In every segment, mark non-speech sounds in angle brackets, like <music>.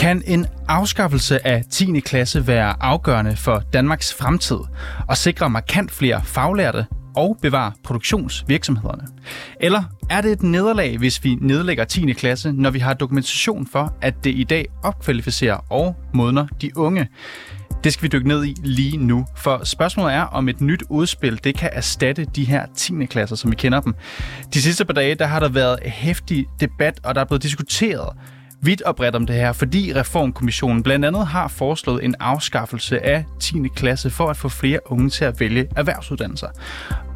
Kan en afskaffelse af 10. klasse være afgørende for Danmarks fremtid og sikre markant flere faglærte og bevare produktionsvirksomhederne? Eller er det et nederlag, hvis vi nedlægger 10. klasse, når vi har dokumentation for, at det i dag opkvalificerer og modner de unge? Det skal vi dykke ned i lige nu, for spørgsmålet er, om et nyt udspil det kan erstatte de her 10. klasser, som vi kender dem. De sidste par dage, der har der været hæftig debat, og der er blevet diskuteret vidt og bredt om det her, fordi Reformkommissionen blandt andet har foreslået en afskaffelse af 10. klasse for at få flere unge til at vælge erhvervsuddannelser.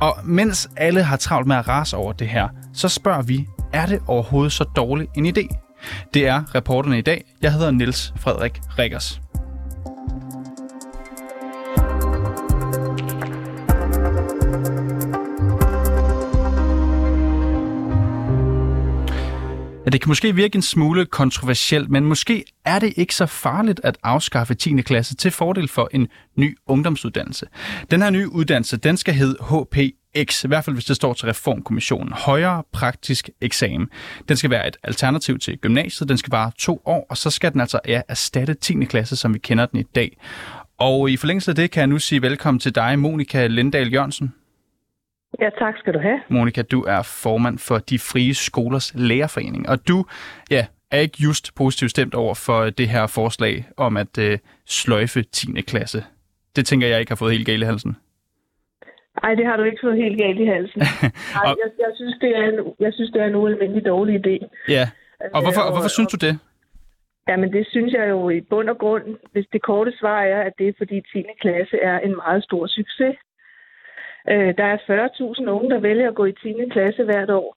Og mens alle har travlt med at rase over det her, så spørger vi, er det overhovedet så dårlig en idé? Det er reporterne i dag. Jeg hedder Niels Frederik Rikkers. Ja, det kan måske virke en smule kontroversielt, men måske er det ikke så farligt at afskaffe 10. klasse til fordel for en ny ungdomsuddannelse. Den her nye uddannelse, den skal hedde HPX, i hvert fald hvis det står til Reformkommissionen. Højere praktisk eksamen. Den skal være et alternativ til gymnasiet, den skal vare to år, og så skal den altså ja, erstatte 10. klasse, som vi kender den i dag. Og i forlængelse af det kan jeg nu sige velkommen til dig, Monika Lindahl Jørgensen. Ja, tak skal du have. Monika, du er formand for De Frie Skolers Lærerforening, og du ja, er ikke just positivt stemt over for det her forslag om at øh, sløjfe 10. klasse. Det tænker jeg ikke har fået helt galt i halsen. Nej, det har du ikke fået helt galt i halsen. <laughs> Nej, og... jeg, jeg, synes, det er en, jeg synes, det er en ualmindelig dårlig idé. Ja, og hvorfor, og, hvorfor synes du det? Jamen, det synes jeg jo i bund og grund, hvis det korte svar er, at det er fordi 10. klasse er en meget stor succes. Øh, der er 40.000 unge, der vælger at gå i 10. klasse hvert år.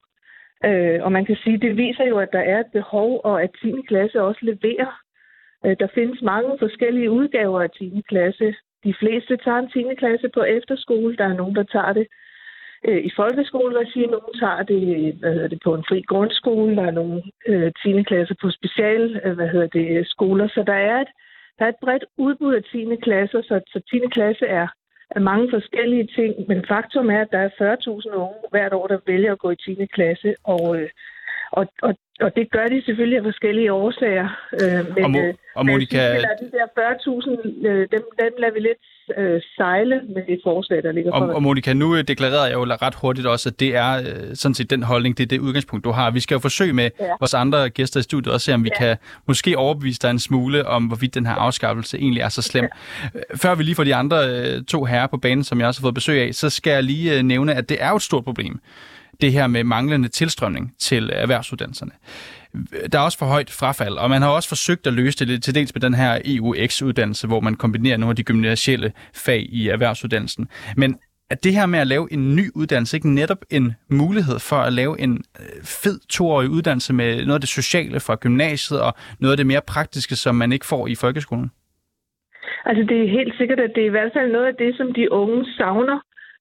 Øh, og man kan sige, det viser jo, at der er et behov, og at 10. klasse også leverer. Øh, der findes mange forskellige udgaver af 10. klasse. De fleste tager en 10. klasse på efterskole. Der er nogen, der tager det øh, i folkeskoleregi. Nogen tager det, hvad hedder det på en fri grundskole. Der er nogle øh, 10. klasse på special øh, hvad hedder det, skoler. Så der er et, der er et bredt udbud af 10. klasser, så, så 10. klasse er af mange forskellige ting, men faktum er, at der er 40.000 unge hvert år, der vælger at gå i 10. klasse, og, øh, og, og, og det gør de selvfølgelig af forskellige årsager. Øh, men, og, Mo- og Monika... Men de der 40.000, øh, dem, dem lader vi lidt øh, sejle med det forslag, der ligger og, Og Monika, nu øh, deklarerede jeg jo ret hurtigt også, at det er øh, sådan set den holdning, det er det udgangspunkt, du har. Vi skal jo forsøge med ja. vores andre gæster i studiet og se, om vi ja. kan måske overbevise dig en smule om, hvorvidt den her afskaffelse egentlig er så slem. Ja. Før vi lige får de andre øh, to herrer på banen, som jeg også har fået besøg af, så skal jeg lige øh, nævne, at det er jo et stort problem det her med manglende tilstrømning til erhvervsuddannelserne. Der er også for højt frafald, og man har også forsøgt at løse det til dels med den her EUX-uddannelse, hvor man kombinerer nogle af de gymnasielle fag i erhvervsuddannelsen. Men er det her med at lave en ny uddannelse ikke netop en mulighed for at lave en øh, fed toårig uddannelse med noget af det sociale fra gymnasiet og noget af det mere praktiske, som man ikke får i folkeskolen? Altså det er helt sikkert, at det er i hvert fald noget af det, som de unge savner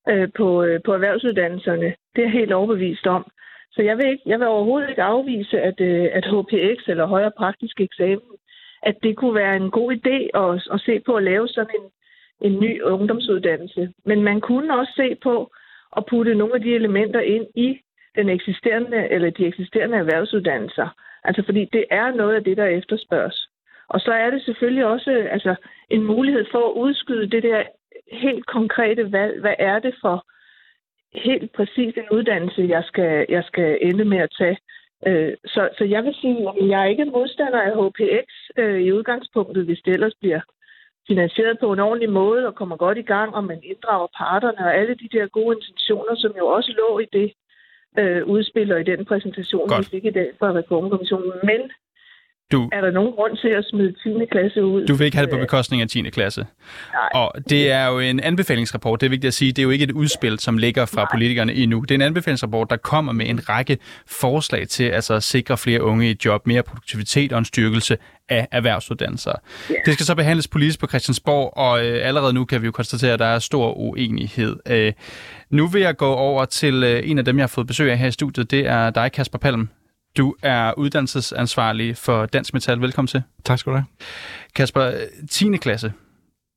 øh, på, øh, på erhvervsuddannelserne. Det er jeg helt overbevist om. Så jeg vil, ikke, jeg vil overhovedet ikke afvise, at, øh, at HPX eller højere praktisk eksamen, at det kunne være en god idé at, at se på at lave sådan en, en ny ungdomsuddannelse. Men man kunne også se på at putte nogle af de elementer ind i den eksisterende eller de eksisterende erhvervsuddannelser. Altså fordi det er noget af det, der efterspørges. Og så er det selvfølgelig også altså, en mulighed for at udskyde det der helt konkrete valg. Hvad er det for helt præcis en uddannelse, jeg skal, jeg skal ende med at tage? Øh, så, så jeg vil sige, at jeg er ikke modstander af HPX øh, i udgangspunktet, hvis det ellers bliver finansieret på en ordentlig måde og kommer godt i gang, og man inddrager parterne og alle de der gode intentioner, som jo også lå i det øh, udspil og i den præsentation, godt. vi fik i dag fra Reformkommissionen. Men du, er der nogen grund til at smide 10. klasse ud? Du vil ikke have det på bekostning af 10. klasse. Nej. Og det er jo en anbefalingsrapport, det er vigtigt at sige. Det er jo ikke et udspil, som ligger fra Nej. politikerne endnu. Det er en anbefalingsrapport, der kommer med en række forslag til altså, at sikre flere unge i job, mere produktivitet og en styrkelse af erhvervsuddannelser. Ja. Det skal så behandles politisk på Christiansborg, og øh, allerede nu kan vi jo konstatere, at der er stor uenighed. Øh, nu vil jeg gå over til øh, en af dem, jeg har fået besøg af her i studiet. Det er dig, Kasper Palm. Du er uddannelsesansvarlig for Dansk Metal. Velkommen til. Tak skal du have. Kasper, 10. klasse,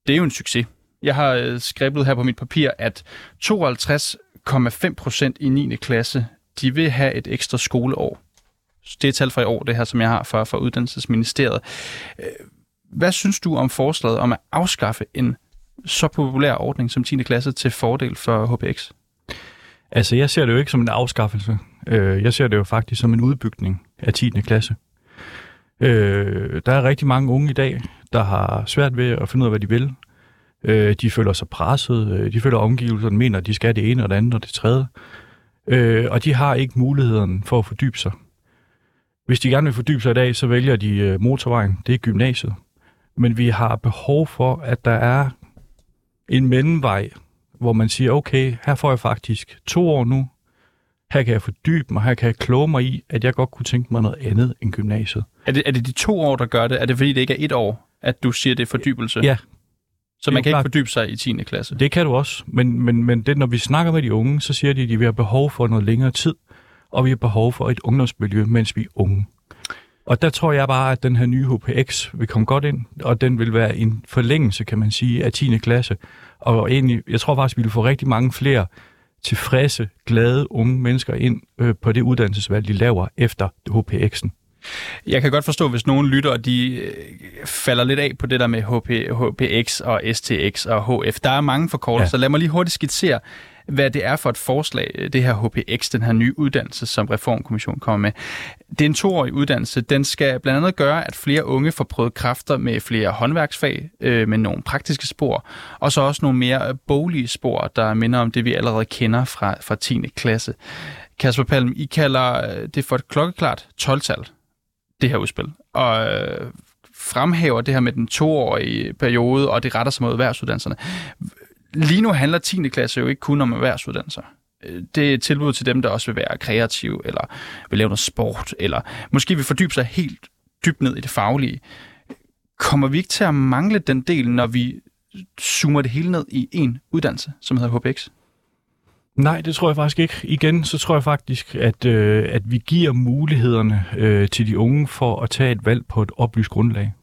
det er jo en succes. Jeg har øh, skrevet her på mit papir, at 52,5 procent i 9. klasse, de vil have et ekstra skoleår. Det er tal fra i år, det her, som jeg har fra, fra Uddannelsesministeriet. Øh, hvad synes du om forslaget om at afskaffe en så populær ordning som 10. klasse til fordel for HPX? Altså, jeg ser det jo ikke som en afskaffelse. Øh, jeg ser det jo faktisk som en udbygning af 10. klasse. Øh, der er rigtig mange unge i dag, der har svært ved at finde ud af, hvad de vil. Øh, de føler sig presset. Øh, de føler, omgivelserne mener, at de skal det ene og det andet og det tredje. Øh, og de har ikke muligheden for at fordybe sig. Hvis de gerne vil fordybe sig i dag, så vælger de øh, motorvejen. Det er gymnasiet. Men vi har behov for, at der er en mellemvej, hvor man siger, okay, her får jeg faktisk to år nu. Her kan jeg fordybe mig, her kan jeg kloge mig i, at jeg godt kunne tænke mig noget andet end gymnasiet. Er det, er det de to år, der gør det? Er det fordi, det ikke er et år, at du siger, det er fordybelse? Ja. Så man kan klart. ikke fordybe sig i 10. klasse? Det kan du også, men, men, men det, når vi snakker med de unge, så siger de, at de vil have behov for noget længere tid, og vi har behov for et ungdomsmiljø, mens vi er unge. Og der tror jeg bare, at den her nye HPX vil komme godt ind, og den vil være en forlængelse, kan man sige, af 10. klasse. Og egentlig, jeg tror faktisk, vi vil få rigtig mange flere tilfredse, glade unge mennesker ind øh, på det uddannelsesvalg, de laver efter HPX'en. Jeg kan godt forstå, hvis nogen lytter, og de øh, falder lidt af på det der med HP, HPX og STX og HF. Der er mange forkortelser. Ja. Lad mig lige hurtigt skitsere, hvad det er for et forslag, øh, det her HPX, den her nye uddannelse, som Reformkommissionen kommer med. Det er en toårig uddannelse. Den skal blandt andet gøre, at flere unge får prøvet kræfter med flere håndværksfag, øh, med nogle praktiske spor, og så også nogle mere øh, boglige spor, der minder om det, vi allerede kender fra, fra 10. klasse. Kasper Palm, I kalder øh, det for et klokkeklart 12-tal, det her udspil, og fremhæver det her med den toårige periode, og det retter sig mod erhvervsuddannelserne lige nu handler 10. klasse jo ikke kun om erhvervsuddannelser. Øh, det er et tilbud til dem, der også vil være kreative, eller vil lave noget sport, eller måske vil fordybe sig helt dybt ned i det faglige. Kommer vi ikke til at mangle den del, når vi zoomer det hele ned i en uddannelse, som hedder HPX? Nej, det tror jeg faktisk ikke. Igen, så tror jeg faktisk, at, øh, at vi giver mulighederne øh, til de unge for at tage et valg på et oplyst grundlag.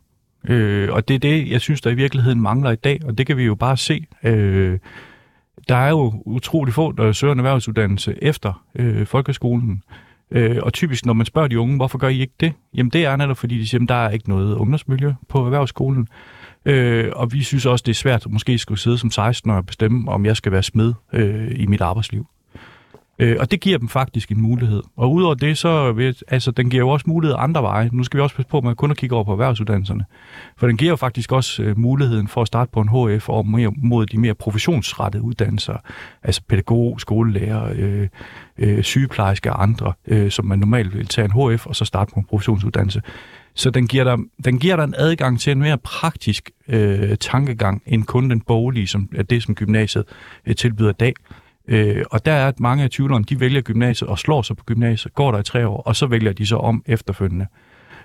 Øh, og det er det, jeg synes, der i virkeligheden mangler i dag, og det kan vi jo bare se. Øh, der er jo utrolig få, der søger en erhvervsuddannelse efter øh, folkeskolen. Øh, og typisk, når man spørger de unge, hvorfor gør I ikke det? Jamen det er netop, fordi de siger, at der er ikke noget ungdomsmiljø på erhvervsskolen. Øh, og vi synes også, det er svært at måske skulle sidde som 16 og bestemme, om jeg skal være smed øh, i mit arbejdsliv. Øh, og det giver dem faktisk en mulighed. Og udover det, så vil, altså, den giver jo også mulighed andre veje. Nu skal vi også passe på med kun at kigge over på erhvervsuddannelserne. For den giver jo faktisk også øh, muligheden for at starte på en HF og mere, mod de mere professionsrettede uddannelser. Altså pædagog, skolelærer, øh, øh, sygeplejerske og andre, øh, som man normalt vil tage en HF og så starte på en professionsuddannelse. Så den giver dig, den giver dig en adgang til en mere praktisk øh, tankegang end kun den boglige, som er det, som gymnasiet øh, tilbyder i dag. Øh, og der er at mange af tvivlerne, de vælger gymnasiet og slår sig på gymnasiet, går der i tre år, og så vælger de så om efterfølgende.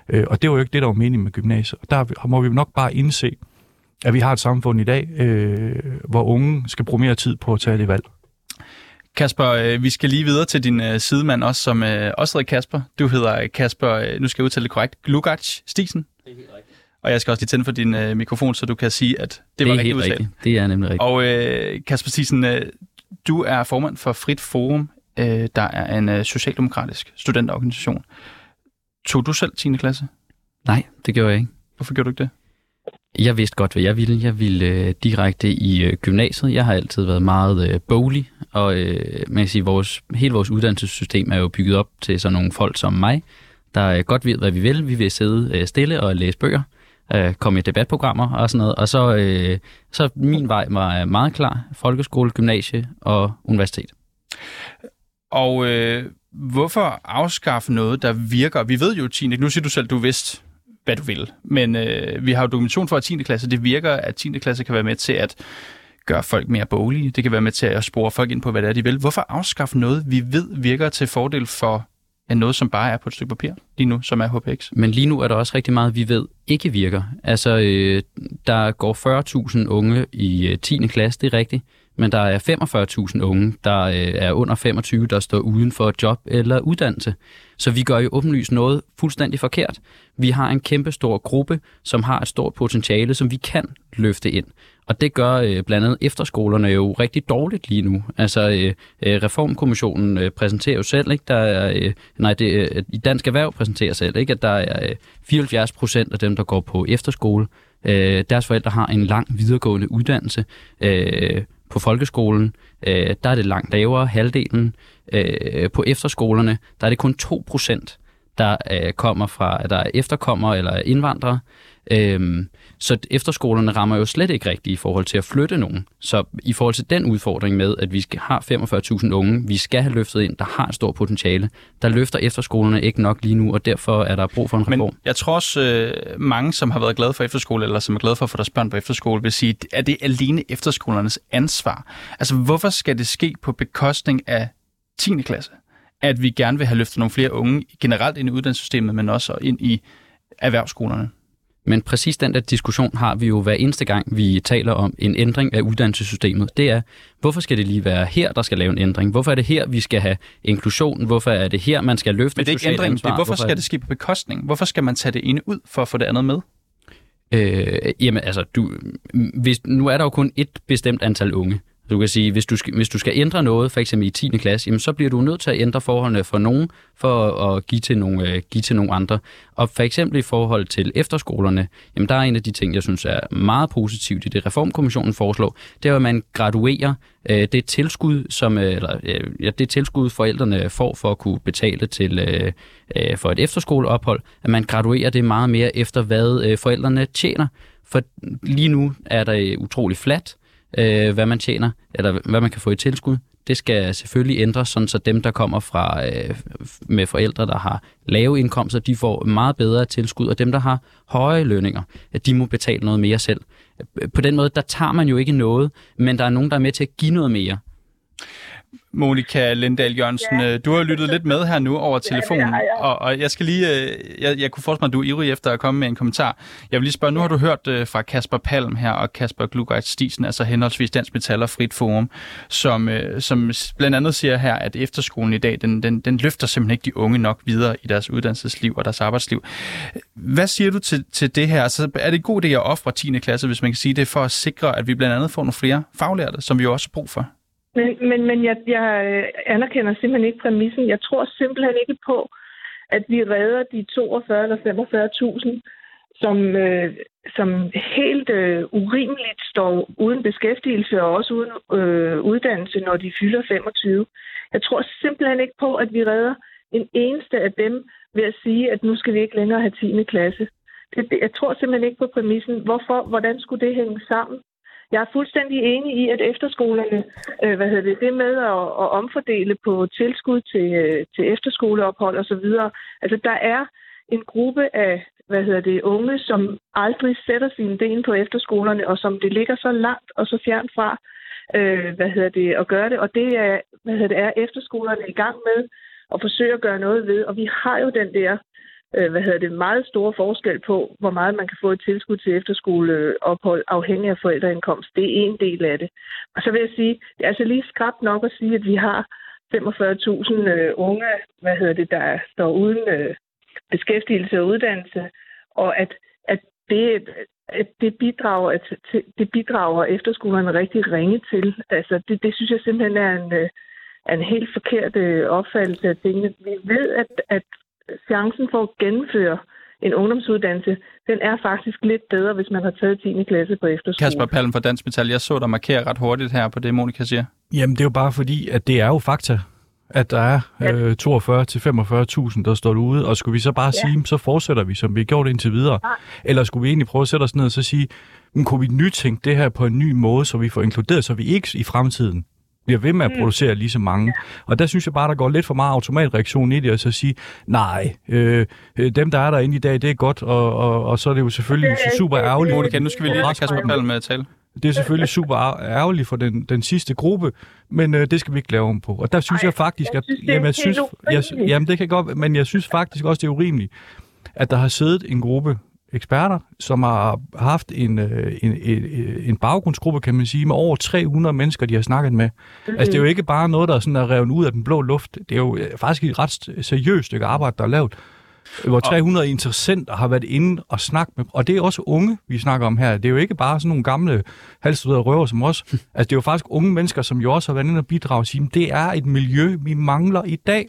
Øh, og det var jo ikke det, der var meningen med gymnasiet. Og der må vi nok bare indse, at vi har et samfund i dag, øh, hvor unge skal bruge mere tid på at tage det valg. Kasper, øh, vi skal lige videre til din øh, sidemand også, som øh, også hedder Kasper. Du hedder Kasper, nu skal jeg udtale det korrekt, Glugac Stisen. Det er helt rigtigt. Og jeg skal også lige tænde for din øh, mikrofon, så du kan sige, at det, det var rigtigt udtalt. Rigtigt. Det er nemlig rigtigt. Og øh, Kasper Stisen, øh, du er formand for Frit Forum, øh, der er en øh, socialdemokratisk studenterorganisation. Tog du selv 10. klasse? Nej, det gjorde jeg ikke. Hvorfor gjorde du ikke det? Jeg vidste godt, hvad jeg ville. Jeg ville øh, direkte i øh, gymnasiet. Jeg har altid været meget øh, boglig, og øh, man kan sige, vores, hele vores uddannelsessystem er jo bygget op til sådan nogle folk som mig, der øh, godt ved, hvad vi vil. Vi vil sidde øh, stille og læse bøger øh, komme i debatprogrammer og sådan noget. Og så, øh, så min vej var meget klar. Folkeskole, gymnasie og universitet. Og øh, hvorfor afskaffe noget, der virker? Vi ved jo, Tine, nu siger du selv, du vidste, hvad du vil. Men øh, vi har jo dokumentation for, at 10. klasse, det virker, at 10. klasse kan være med til at gøre folk mere boglige. Det kan være med til at spore folk ind på, hvad det er, de vil. Hvorfor afskaffe noget, vi ved virker til fordel for af noget, som bare er på et stykke papir lige nu, som er HPX. Men lige nu er der også rigtig meget, vi ved ikke virker. Altså, øh, der går 40.000 unge i øh, 10. klasse, det er rigtigt, men der er 45.000 unge, der øh, er under 25, der står uden for job eller uddannelse. Så vi gør jo åbenlyst noget fuldstændig forkert. Vi har en kæmpe stor gruppe, som har et stort potentiale, som vi kan løfte ind. Og det gør øh, blandt andet efterskolerne jo rigtig dårligt lige nu. Altså, øh, øh, Reformkommissionen øh, præsenterer jo selv, ikke, der er, øh, nej, det, øh, i Dansk Erhverv præsenterer selv, ikke, at der er øh, 74 procent af dem, der går på efterskole, øh, deres forældre har en lang videregående uddannelse. Øh, på folkeskolen, øh, der er det langt lavere, halvdelen. Øh, på efterskolerne, der er det kun 2 procent, der øh, kommer fra, der er efterkommere eller indvandrere. Øhm, så efterskolerne rammer jo slet ikke rigtigt i forhold til at flytte nogen. Så i forhold til den udfordring med, at vi har 45.000 unge, vi skal have løftet ind, der har et stort potentiale, der løfter efterskolerne ikke nok lige nu, og derfor er der brug for en reform. Men jeg tror også, øh, mange, som har været glade for efterskole, eller som er glade for at få deres børn på efterskole, vil sige, at det er alene efterskolernes ansvar. Altså, hvorfor skal det ske på bekostning af 10. klasse? At vi gerne vil have løftet nogle flere unge generelt ind i uddannelsessystemet, men også ind i erhvervsskolerne. Men præcis den der diskussion har vi jo hver eneste gang, vi taler om en ændring af uddannelsessystemet. Det er, hvorfor skal det lige være her, der skal lave en ændring? Hvorfor er det her, vi skal have inklusion? Hvorfor er det her, man skal løfte Men det er ikke ændring. Det er, hvorfor, hvorfor skal det ske på bekostning? Hvorfor skal man tage det ene ud for at få det andet med? Øh, jamen altså, du, hvis, nu er der jo kun et bestemt antal unge. Du kan sige, hvis du, skal, hvis du skal ændre noget, for eksempel i 10. klasse, jamen, så bliver du nødt til at ændre forholdene for nogen, for at give til nogle, øh, give til nogle andre. Og for eksempel i forhold til efterskolerne, jamen, der er en af de ting, jeg synes er meget positivt i det, Reformkommissionen foreslår, det er, at man graduerer øh, det tilskud, som, øh, eller, øh, ja, det tilskud, forældrene får for at kunne betale til øh, øh, for et efterskoleophold, at man graduerer det meget mere efter, hvad øh, forældrene tjener. For lige nu er der øh, utrolig fladt, øh, hvad man tjener, eller hvad man kan få i tilskud. Det skal selvfølgelig ændres, sådan så dem, der kommer fra øh, med forældre, der har lave indkomster, de får meget bedre tilskud, og dem, der har høje lønninger, at de må betale noget mere selv. På den måde, der tager man jo ikke noget, men der er nogen, der er med til at give noget mere. Monika Lindahl Jørgensen, ja. Øh, du har lyttet lidt med her nu over telefonen, ja, ja. Og, og jeg skal lige, øh, jeg, jeg kunne forestille mig, at du er ivrig efter at komme med en kommentar. Jeg vil lige spørge, nu har du hørt uh, fra Kasper Palm her og Kasper Glugeit Stisen, altså henholdsvis Dansk Metal og Frit Forum, som, som blandt andet siger her, at efterskolen i dag, den, den, den løfter simpelthen ikke de unge nok videre i deres uddannelsesliv og deres arbejdsliv. Hvad siger du til, til det her? Altså, er det en god idé at ofre 10. klasse, hvis man kan sige det, for at sikre, at vi blandt andet får nogle flere faglærte, som vi jo også har brug for? Men, men, men jeg, jeg øh, anerkender simpelthen ikke præmissen. Jeg tror simpelthen ikke på, at vi redder de 42 eller 45.000, som, øh, som helt øh, urimeligt står uden beskæftigelse og også uden øh, uddannelse, når de fylder 25. Jeg tror simpelthen ikke på, at vi redder en eneste af dem ved at sige, at nu skal vi ikke længere have 10. klasse. Det, det, jeg tror simpelthen ikke på præmissen. Hvorfor? Hvordan skulle det hænge sammen? Jeg er fuldstændig enig i, at efterskolerne, øh, hvad hedder det, det med at, at omfordele på tilskud til, øh, til efterskoleophold osv., altså der er en gruppe af hvad hedder det, unge, som aldrig sætter sine ben på efterskolerne, og som det ligger så langt og så fjernt fra, øh, hvad hedder det, at gøre det. Og det er, hvad hedder det, er efterskolerne i gang med at forsøge at gøre noget ved. Og vi har jo den der øh, hvad hedder det, meget store forskel på, hvor meget man kan få et tilskud til efterskoleophold afhængig af forældreindkomst. Det er en del af det. Og så vil jeg sige, det er altså lige skrabt nok at sige, at vi har 45.000 øh, unge, hvad hedder det, der står uden øh, beskæftigelse og uddannelse, og at, at det, at det bidrager, at det bidrager efterskolerne rigtig ringe til. Altså, det, det synes jeg simpelthen er en, øh, er en helt forkert øh, opfattelse af tingene. Vi ved, at, at chancen for at gennemføre en ungdomsuddannelse, den er faktisk lidt bedre, hvis man har taget 10. klasse på efterskole. Kasper Palm fra Dansk Metal, jeg så dig markere ret hurtigt her på det, Monika siger. Jamen, det er jo bare fordi, at det er jo fakta, at der er øh, 42 til 45.000, der står ude, og skulle vi så bare ja. sige, så fortsætter vi, som vi har gjort indtil videre? Ja. Eller skulle vi egentlig prøve at sætte os ned og så sige, men kunne vi nytænke det her på en ny måde, så vi får inkluderet, så vi ikke i fremtiden bliver ved med at mm. producere lige så mange. Og der synes jeg bare, der går lidt for meget automatreaktion i det, og så sige, nej, øh, øh, dem, der er derinde i dag, det er godt, og, og, og så er det jo selvfølgelig det super ærgerligt. Monika, nu skal vi lige have Kasper med at tale. Det er selvfølgelig super ærgerligt for den, den sidste gruppe, men øh, det skal vi ikke lave om på. Og der synes Ej, jeg faktisk, at... Jeg synes, jamen, jeg synes, jeg, jamen, det kan godt, men jeg synes faktisk også, det er urimeligt, at der har siddet en gruppe eksperter, som har haft en, øh, en, en, en baggrundsgruppe, kan man sige, med over 300 mennesker, de har snakket med. Mm-hmm. Altså, det er jo ikke bare noget, der er, sådan, er revet ud af den blå luft. Det er jo øh, faktisk et ret seriøst stykke arbejde, der er lavet. Hvor 300 interessenter har været inde og snakket med, og det er også unge, vi snakker om her. Det er jo ikke bare sådan nogle gamle halvstuderede røver som os. Altså, det er jo faktisk unge mennesker, som jo også har været inde og bidrage og sige, det er et miljø, vi mangler i dag.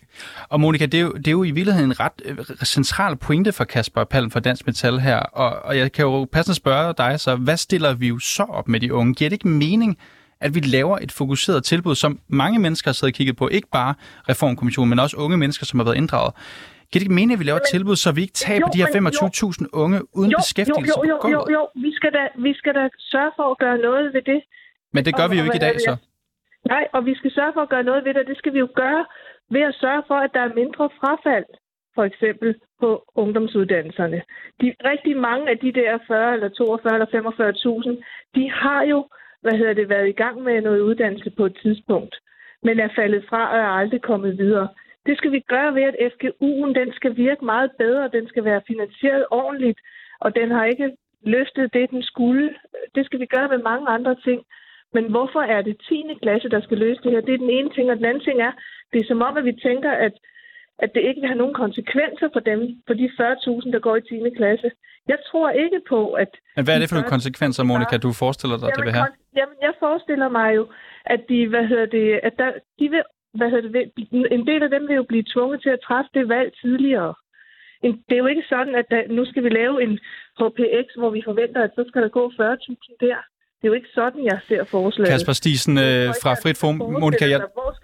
Og Monika, det er jo, det er jo i virkeligheden en ret øh, central pointe for Kasper Palm fra Dansk Metal her, og, og jeg kan jo passende spørge dig så, hvad stiller vi jo så op med de unge? Giver det ikke mening, at vi laver et fokuseret tilbud, som mange mennesker har siddet og kigget på, ikke bare Reformkommissionen, men også unge mennesker, som har været inddraget. Giver det ikke mening, at vi laver et tilbud, så vi ikke taber jo, de her 25.000 unge uden jo, beskæftigelse jo, jo, jo, jo, jo, vi skal, da, vi skal da sørge for at gøre noget ved det. Men det gør og, vi jo ikke i dag, så. Nej, og vi skal sørge for at gøre noget ved det, det skal vi jo gøre ved at sørge for, at der er mindre frafald, for eksempel på ungdomsuddannelserne. De, rigtig mange af de der 40 eller 42 eller 45.000, de har jo hvad hedder det, været i gang med noget uddannelse på et tidspunkt, men er faldet fra og er aldrig kommet videre. Det skal vi gøre ved, at FGU'en den skal virke meget bedre, den skal være finansieret ordentligt, og den har ikke løftet det, den skulle. Det skal vi gøre med mange andre ting. Men hvorfor er det 10. klasse, der skal løse det her? Det er den ene ting, og den anden ting er, det er som om, at vi tænker, at at det ikke vil have nogen konsekvenser for dem, for de 40.000, der går i 10. klasse. Jeg tror ikke på, at... Men hvad er det for nogle konsekvenser, Monika, du forestiller dig, jamen, det vil have? Jamen, jeg forestiller mig jo, at de, hvad hedder det, at der, de vil, hvad hedder det, en del af dem vil jo blive tvunget til at træffe det valg tidligere. Det er jo ikke sådan, at der, nu skal vi lave en HPX, hvor vi forventer, at så skal der gå 40.000 der. Det er jo ikke sådan, jeg ser forslaget. Kasper Stisen øh, fra Frit Forum. Monika, jeg,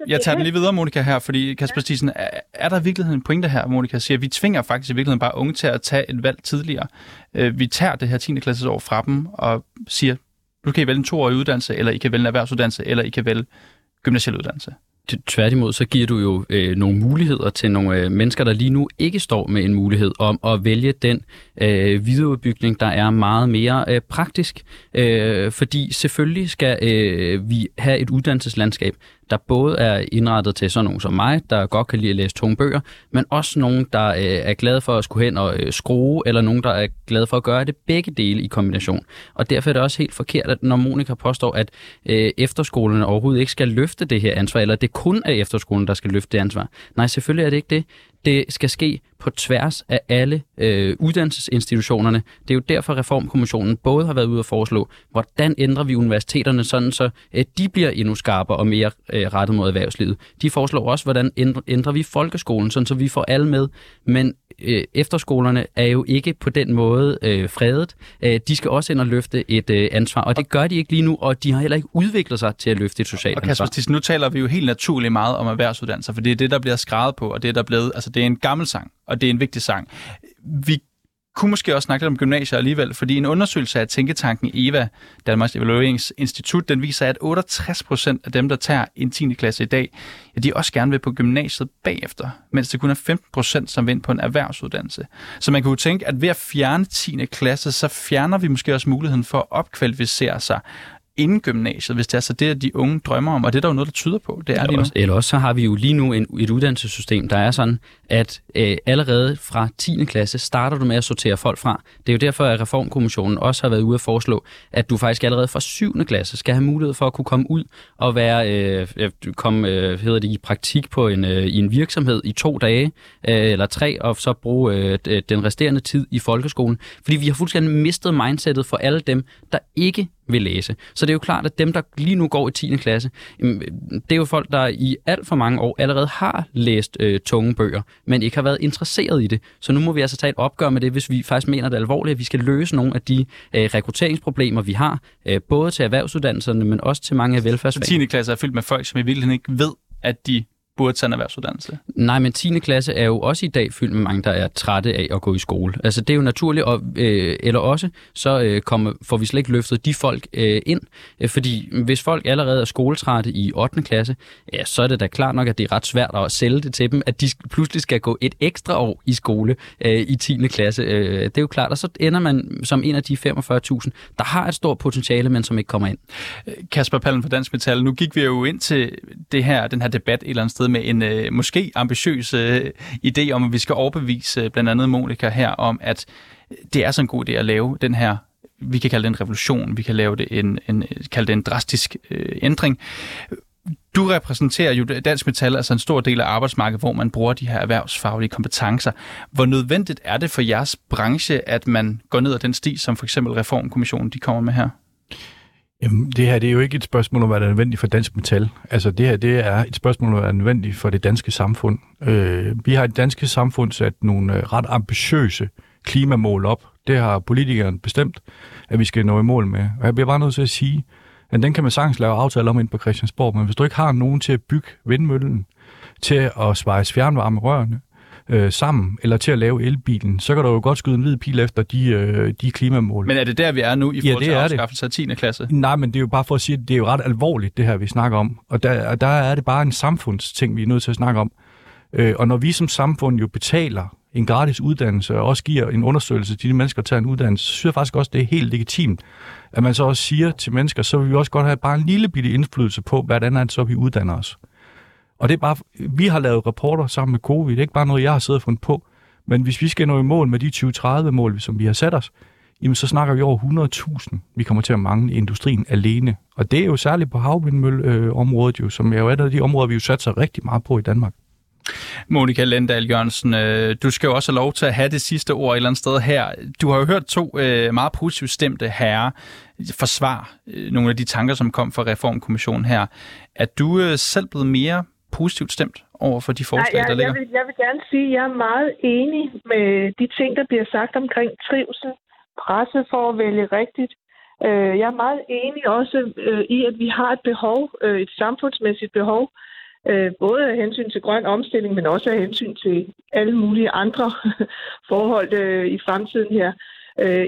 jeg tager den lige videre, Monika, her, fordi Kasper Stisen, er, er der i virkeligheden en pointe her, Monika siger, vi tvinger faktisk i virkeligheden bare unge til at tage et valg tidligere. Øh, vi tager det her 10. klasses år fra dem og siger, du kan I vælge en toårig uddannelse, eller I kan vælge en erhvervsuddannelse, eller I kan vælge gymnasiel uddannelse tværtimod, så giver du jo øh, nogle muligheder til nogle øh, mennesker, der lige nu ikke står med en mulighed om at vælge den øh, videreudbygning, der er meget mere øh, praktisk. Øh, fordi selvfølgelig skal øh, vi have et uddannelseslandskab, der både er indrettet til sådan nogen som mig, der godt kan lide at læse tunge bøger, men også nogen, der øh, er glade for at skulle hen og øh, skrue, eller nogen, der er glade for at gøre det begge dele i kombination. Og derfor er det også helt forkert, at når Monika påstår, at øh, efterskolerne overhovedet ikke skal løfte det her ansvar, eller det kun er efterskolen, der skal løfte det ansvar. Nej, selvfølgelig er det ikke det. Det skal ske på tværs af alle øh, uddannelsesinstitutionerne. Det er jo derfor, Reformkommissionen både har været ude at foreslå, hvordan ændrer vi universiteterne sådan, så at de bliver endnu skarpere og mere øh, rettet mod erhvervslivet. De foreslår også, hvordan ændrer, ændrer vi folkeskolen, sådan så vi får alle med. Men øh, efterskolerne er jo ikke på den måde øh, fredet. Øh, de skal også ind og løfte et øh, ansvar, og det gør de ikke lige nu, og de har heller ikke udviklet sig til at løfte et socialt og ansvar. Og Kasper, nu taler vi jo helt naturligt meget om erhvervsuddannelser, for det er det, der bliver skrevet på, og det er der blevet, altså det er en gammel sang, og det er en vigtig sang. Vi kunne måske også snakke lidt om gymnasier alligevel, fordi en undersøgelse af tænketanken EVA, Danmarks Evalueringsinstitut, den viser, at 68 procent af dem, der tager en 10. klasse i dag, ja, de også gerne vil på gymnasiet bagefter, mens det kun er 15 procent, som vil på en erhvervsuddannelse. Så man kunne tænke, at ved at fjerne 10. klasse, så fjerner vi måske også muligheden for at opkvalificere sig inden gymnasiet, hvis det er så det, de unge drømmer om, og det er der jo noget, der tyder på. Det er eller, også, eller også så har vi jo lige nu en, et uddannelsessystem, der er sådan, at øh, allerede fra 10. klasse starter du med at sortere folk fra. Det er jo derfor, at Reformkommissionen også har været ude at foreslå, at du faktisk allerede fra 7. klasse skal have mulighed for at kunne komme ud og være, øh, komme, øh, hedder det, i praktik på en, øh, i en virksomhed i to dage øh, eller tre, og så bruge øh, den resterende tid i folkeskolen. Fordi vi har fuldstændig mistet mindsetet for alle dem, der ikke vil læse. Så det er jo klart, at dem, der lige nu går i 10. klasse, det er jo folk, der i alt for mange år allerede har læst øh, tunge bøger, men ikke har været interesseret i det. Så nu må vi altså tage et opgør med det, hvis vi faktisk mener det alvorligt, at vi skal løse nogle af de øh, rekrutteringsproblemer, vi har, øh, både til erhvervsuddannelserne, men også til mange af velfærdsfagene. 10. klasse er fyldt med folk, som i virkeligheden ikke ved, at de burde tage en erhvervsuddannelse. Nej, men 10. klasse er jo også i dag fyldt med mange, der er trætte af at gå i skole. Altså det er jo naturligt, og, øh, eller også så øh, kommer, får vi slet ikke løftet de folk øh, ind, øh, fordi hvis folk allerede er skoletrætte i 8. klasse, ja, så er det da klart nok, at det er ret svært at sælge det til dem, at de pludselig skal gå et ekstra år i skole øh, i 10. klasse. Øh, det er jo klart, og så ender man som en af de 45.000, der har et stort potentiale, men som ikke kommer ind. Kasper Pallen fra Dansk Metal, nu gik vi jo ind til det her, den her debat et eller andet sted med en øh, måske ambitiøs øh, idé om, at vi skal overbevise øh, blandt andet Monika her om, at øh, det er så en god idé at lave den her vi kan kalde det en revolution, vi kan lave det en, en, kalde det en drastisk øh, ændring. du repræsenterer jo øh, Dansk Metal, altså en stor del af arbejdsmarkedet, hvor man bruger de her erhvervsfaglige kompetencer. Hvor nødvendigt er det for jeres branche, at man går ned ad den sti, som for eksempel Reformkommissionen de kommer med her? Jamen, det her det er jo ikke et spørgsmål om, hvad der er nødvendigt for dansk metal. Altså, det her det er et spørgsmål om, hvad der er nødvendigt for det danske samfund. Øh, vi har i det danske samfund sat nogle øh, ret ambitiøse klimamål op. Det har politikeren bestemt, at vi skal nå i mål med. Og jeg bliver bare nødt til at sige, at den kan man sagtens lave aftaler om ind på Christiansborg, men hvis du ikke har nogen til at bygge vindmøllen, til at svejse fjernvarme rørene, øh, sammen, eller til at lave elbilen, så kan du jo godt skyde en hvid pil efter de, øh, de klimamål. Men er det der, vi er nu i forhold ja, til afskaffelse af 10. klasse? Nej, men det er jo bare for at sige, at det er jo ret alvorligt, det her, vi snakker om. Og der, der er det bare en samfundsting, vi er nødt til at snakke om. Øh, og når vi som samfund jo betaler en gratis uddannelse, og også giver en undersøgelse til de mennesker, der tager en uddannelse, så synes jeg faktisk også, det er helt legitimt, at man så også siger til mennesker, så vil vi også godt have bare en lille bitte indflydelse på, hvordan er det så, vi uddanner os. Og det er bare, vi har lavet rapporter sammen med COVID, det er ikke bare noget, jeg har siddet og fundet på, men hvis vi skal nå i mål med de 2030-mål, som vi har sat os, jamen så snakker vi over 100.000, vi kommer til at mangle i industrien alene. Og det er jo særligt på havvindmølleområdet, jo, som er jo et af de områder, vi jo satser rigtig meget på i Danmark. Monika Lendal Jørgensen, øh, du skal jo også have lov til at have det sidste ord et eller andet sted her. Du har jo hørt to øh, meget positivt stemte herrer forsvar øh, nogle af de tanker, som kom fra Reformkommissionen her. Er du selv blevet mere positivt stemt over for de forslag, Nej, jeg, der ligger? Jeg vil, jeg vil gerne sige, at jeg er meget enig med de ting, der bliver sagt omkring trivsel, presse for at vælge rigtigt. Øh, jeg er meget enig også øh, i, at vi har et behov, øh, et samfundsmæssigt behov, både af hensyn til grøn omstilling, men også af hensyn til alle mulige andre <laughs> forhold i fremtiden her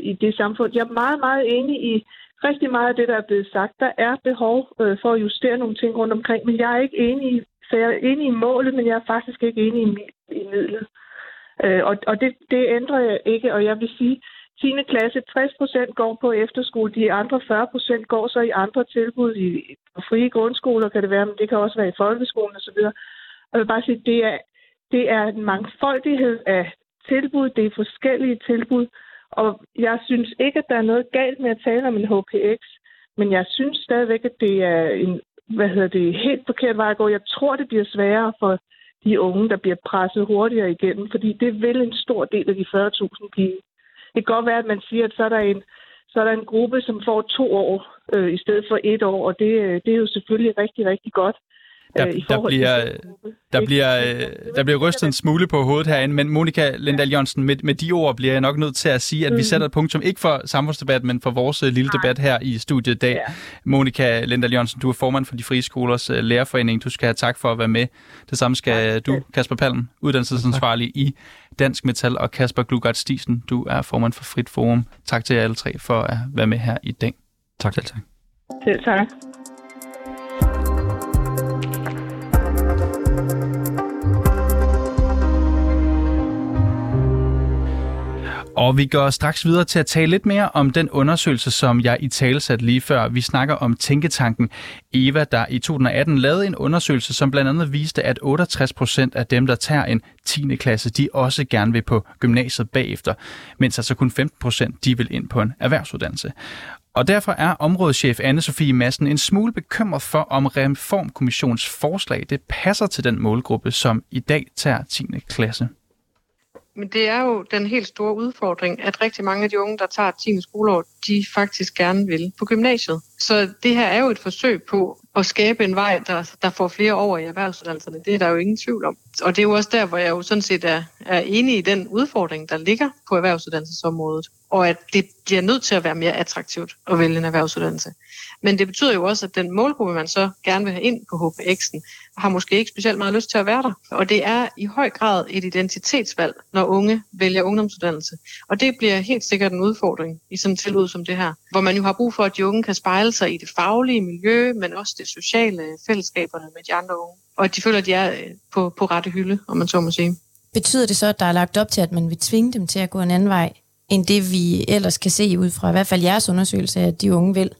i det samfund. Jeg er meget, meget enig i rigtig meget af det, der er blevet sagt. Der er behov for at justere nogle ting rundt omkring, men jeg er ikke enig i så jeg er enig i målet, men jeg er faktisk ikke enig i, i midlet. Øh, og og det, det ændrer jeg ikke, og jeg vil sige, 10. klasse, 60 procent går på efterskole, de andre 40 procent går så i andre tilbud, i frie grundskoler kan det være, men det kan også være i folkeskolen osv. Og jeg vil bare sige, det er, det er en mangfoldighed af tilbud, det er forskellige tilbud, og jeg synes ikke, at der er noget galt med at tale om en HPX, men jeg synes stadigvæk, at det er en hvad hedder det, helt forkert vej at gå. Jeg tror, det bliver sværere for de unge, der bliver presset hurtigere igennem, fordi det vil en stor del af de 40.000 blive. Det kan godt være, at man siger, at så er der en, så er der en gruppe, som får to år øh, i stedet for et år, og det, øh, det er jo selvfølgelig rigtig, rigtig godt. Der, øh, der, bliver, der, bliver, øh, der bliver rystet en smule på hovedet herinde, men Monika Lindal Jørgensen, med, med de ord bliver jeg nok nødt til at sige, at mm. vi sætter et punktum, ikke for samfundsdebat, men for vores øh, lille Nej. debat her i studiet i dag. Ja. Monika Lindal Jørgensen, du er formand for de frie skolers lærerforening. Du skal have tak for at være med. Det samme skal tak. du, Kasper Palm, uddannelsesansvarlig i Dansk Metal, og Kasper Glugart Stisen, du er formand for Frit Forum. Tak til jer alle tre for at være med her i dag. Tak. Selv tak. Selv tak. Og vi går straks videre til at tale lidt mere om den undersøgelse, som jeg i tale satte lige før. Vi snakker om Tænketanken EVA, der i 2018 lavede en undersøgelse, som blandt andet viste, at 68 procent af dem, der tager en 10. klasse, de også gerne vil på gymnasiet bagefter, mens altså kun 15 procent, de vil ind på en erhvervsuddannelse. Og derfor er områdeschef Anne-Sophie Madsen en smule bekymret for, om Reformkommissionens forslag det passer til den målgruppe, som i dag tager 10. klasse. Men det er jo den helt store udfordring, at rigtig mange af de unge, der tager 10. skoleår, de faktisk gerne vil på gymnasiet. Så det her er jo et forsøg på at skabe en vej, der, der får flere over i erhvervsuddannelserne. Det er der jo ingen tvivl om. Og det er jo også der, hvor jeg jo sådan set er, er enig i den udfordring, der ligger på erhvervsuddannelsesområdet. Og at det bliver nødt til at være mere attraktivt at vælge en erhvervsuddannelse. Men det betyder jo også, at den målgruppe, man så gerne vil have ind på HPX'en, har måske ikke specielt meget lyst til at være der. Og det er i høj grad et identitetsvalg, når unge vælger ungdomsuddannelse. Og det bliver helt sikkert en udfordring i sådan et tilbud som det her, hvor man jo har brug for, at de unge kan spejle sig i det faglige miljø, men også det sociale fællesskaberne med de andre unge. Og at de føler, at de er øh, på, på rette hylde, om man så må sige. Betyder det så, at der er lagt op til, at man vil tvinge dem til at gå en anden vej, end det vi ellers kan se ud fra i hvert fald jeres undersøgelse, at de unge vil?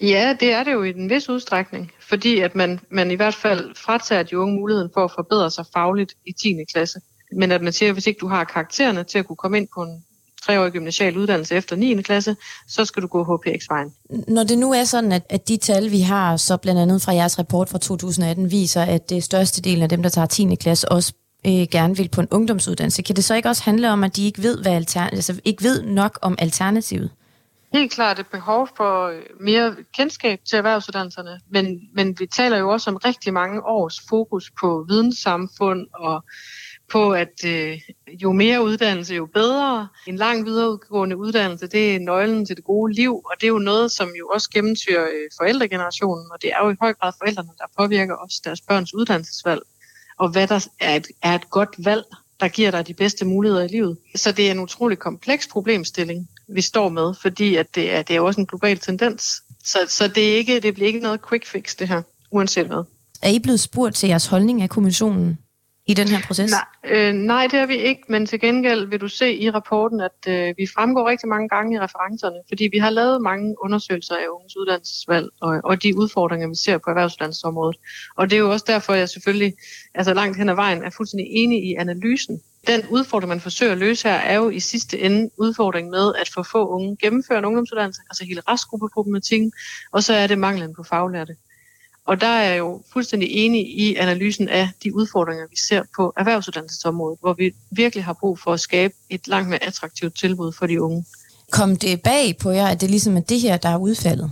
Ja, det er det jo i en vis udstrækning, fordi at man, man i hvert fald fratager de unge muligheden for at forbedre sig fagligt i 10. klasse. Men at man siger, at hvis ikke du har karaktererne til at kunne komme ind på en treårig gymnasial uddannelse efter 9. klasse, så skal du gå HPX-vejen. Når det nu er sådan, at, at de tal, vi har, så blandt andet fra jeres rapport fra 2018, viser, at det største del af dem, der tager 10. klasse, også øh, gerne vil på en ungdomsuddannelse, kan det så ikke også handle om, at de ikke ved, hvad altern- altså, ikke ved nok om alternativet? Helt klart et behov for øh, mere kendskab til erhvervsuddannelserne, men, men vi taler jo også om rigtig mange års fokus på videnssamfund og på, at øh, jo mere uddannelse, jo bedre. En lang videregående uddannelse, det er nøglen til det gode liv, og det er jo noget, som jo også gennemsyrer øh, forældregenerationen, og det er jo i høj grad forældrene, der påvirker også deres børns uddannelsesvalg, og hvad der er et, er et godt valg, der giver dig de bedste muligheder i livet. Så det er en utrolig kompleks problemstilling, vi står med, fordi at det, er, det er også en global tendens. Så, så det, er ikke, det bliver ikke noget quick fix, det her, uanset hvad. Er I blevet spurgt til jeres holdning af kommissionen i den her proces? Nej, øh, nej, det har vi ikke, men til gengæld vil du se i rapporten, at øh, vi fremgår rigtig mange gange i referencerne, fordi vi har lavet mange undersøgelser af unges uddannelsesvalg og, og de udfordringer, vi ser på erhvervsuddannelsesområdet. Og det er jo også derfor, jeg selvfølgelig altså langt hen ad vejen er fuldstændig enig i analysen. Den udfordring, man forsøger at løse her, er jo i sidste ende udfordringen med, at for få unge gennemfører en ungdomsuddannelse, altså hele restgruppeproblematikken, og så er det manglen på faglærte. Og der er jeg jo fuldstændig enig i analysen af de udfordringer, vi ser på erhvervsuddannelsesområdet, hvor vi virkelig har brug for at skabe et langt mere attraktivt tilbud for de unge. Kom det bag på jer, at det ligesom er det her, der er udfaldet?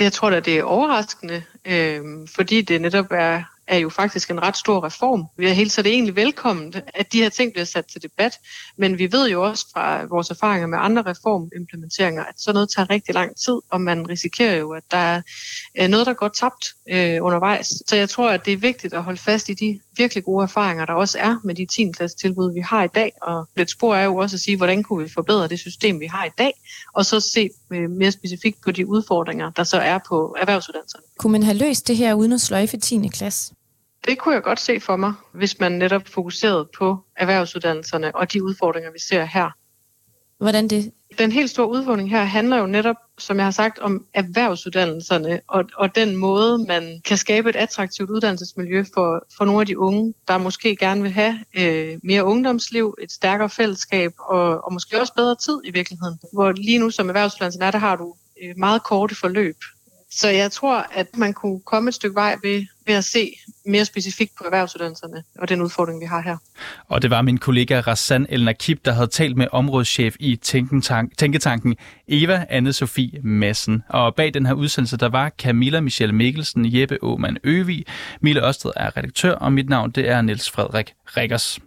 Jeg tror at det er overraskende, øh, fordi det netop er er jo faktisk en ret stor reform. Vi har helt så det egentlig velkommen, at de her ting bliver sat til debat, men vi ved jo også fra vores erfaringer med andre reformimplementeringer, at sådan noget tager rigtig lang tid, og man risikerer jo, at der er øh, noget, der går tabt øh, undervejs. Så jeg tror, at det er vigtigt at holde fast i de virkelig gode erfaringer, der også er med de 10. klasse tilbud, vi har i dag. Og lidt spor er jo også at sige, hvordan kunne vi forbedre det system, vi har i dag, og så se øh, mere specifikt på de udfordringer, der så er på erhvervsuddannelserne. Kunne man have løst det her uden at sløjfe 10. klasse? Det kunne jeg godt se for mig, hvis man netop fokuserede på erhvervsuddannelserne og de udfordringer, vi ser her. Hvordan det? Den helt store udfordring her handler jo netop, som jeg har sagt, om erhvervsuddannelserne og, og den måde, man kan skabe et attraktivt uddannelsesmiljø for, for nogle af de unge, der måske gerne vil have øh, mere ungdomsliv, et stærkere fællesskab og, og måske også bedre tid i virkeligheden. Hvor lige nu som erhvervsuddannelsen er, der har du øh, meget korte forløb. Så jeg tror, at man kunne komme et stykke vej ved, ved at se mere specifikt på erhvervsuddannelserne og den udfordring, vi har her. Og det var min kollega Rassan El Nakib, der havde talt med områdeschef i Tænketanken Eva anne Sofie Madsen. Og bag den her udsendelse, der var Camilla Michelle Mikkelsen, Jeppe Åman Øvi, Mille Ørsted er redaktør, og mit navn det er Niels Frederik Rikkers.